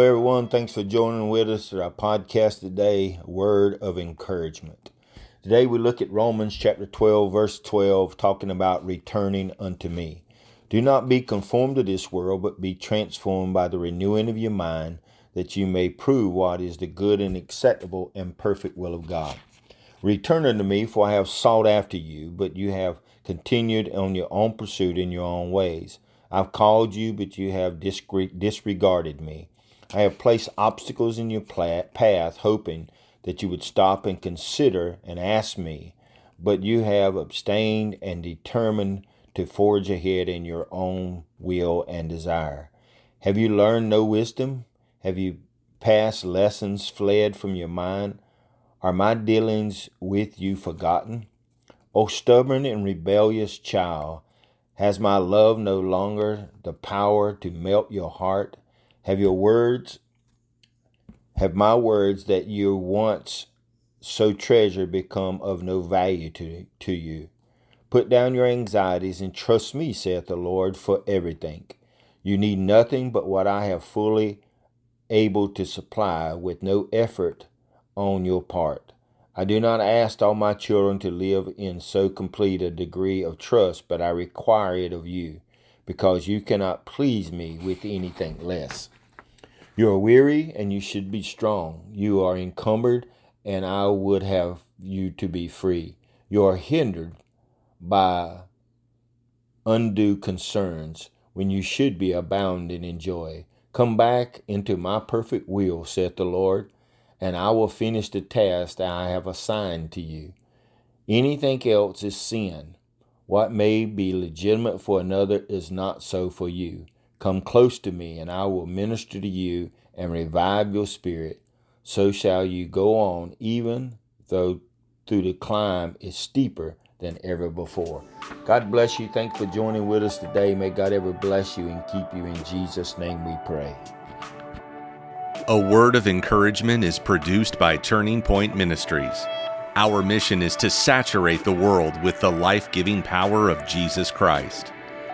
everyone. Thanks for joining with us for our podcast today, Word of Encouragement. Today we look at Romans chapter 12, verse 12, talking about returning unto me. Do not be conformed to this world, but be transformed by the renewing of your mind, that you may prove what is the good and acceptable and perfect will of God. Return unto me, for I have sought after you, but you have continued on your own pursuit in your own ways. I've called you, but you have disregarded me. I have placed obstacles in your path, hoping that you would stop and consider and ask me, but you have abstained and determined to forge ahead in your own will and desire. Have you learned no wisdom? Have you past lessons fled from your mind? Are my dealings with you forgotten? O stubborn and rebellious child, has my love no longer the power to melt your heart? Have your words, have my words that you once so treasured become of no value to, to you? Put down your anxieties and trust me, saith the Lord, for everything. You need nothing but what I have fully able to supply with no effort on your part. I do not ask all my children to live in so complete a degree of trust, but I require it of you, because you cannot please me with anything less. You are weary and you should be strong. You are encumbered and I would have you to be free. You are hindered by undue concerns when you should be abounding in joy. Come back into my perfect will, saith the Lord, and I will finish the task that I have assigned to you. Anything else is sin. What may be legitimate for another is not so for you. Come close to me, and I will minister to you and revive your spirit. So shall you go on, even though through the climb is steeper than ever before. God bless you. Thanks for joining with us today. May God ever bless you and keep you. In Jesus' name we pray. A word of encouragement is produced by Turning Point Ministries. Our mission is to saturate the world with the life giving power of Jesus Christ.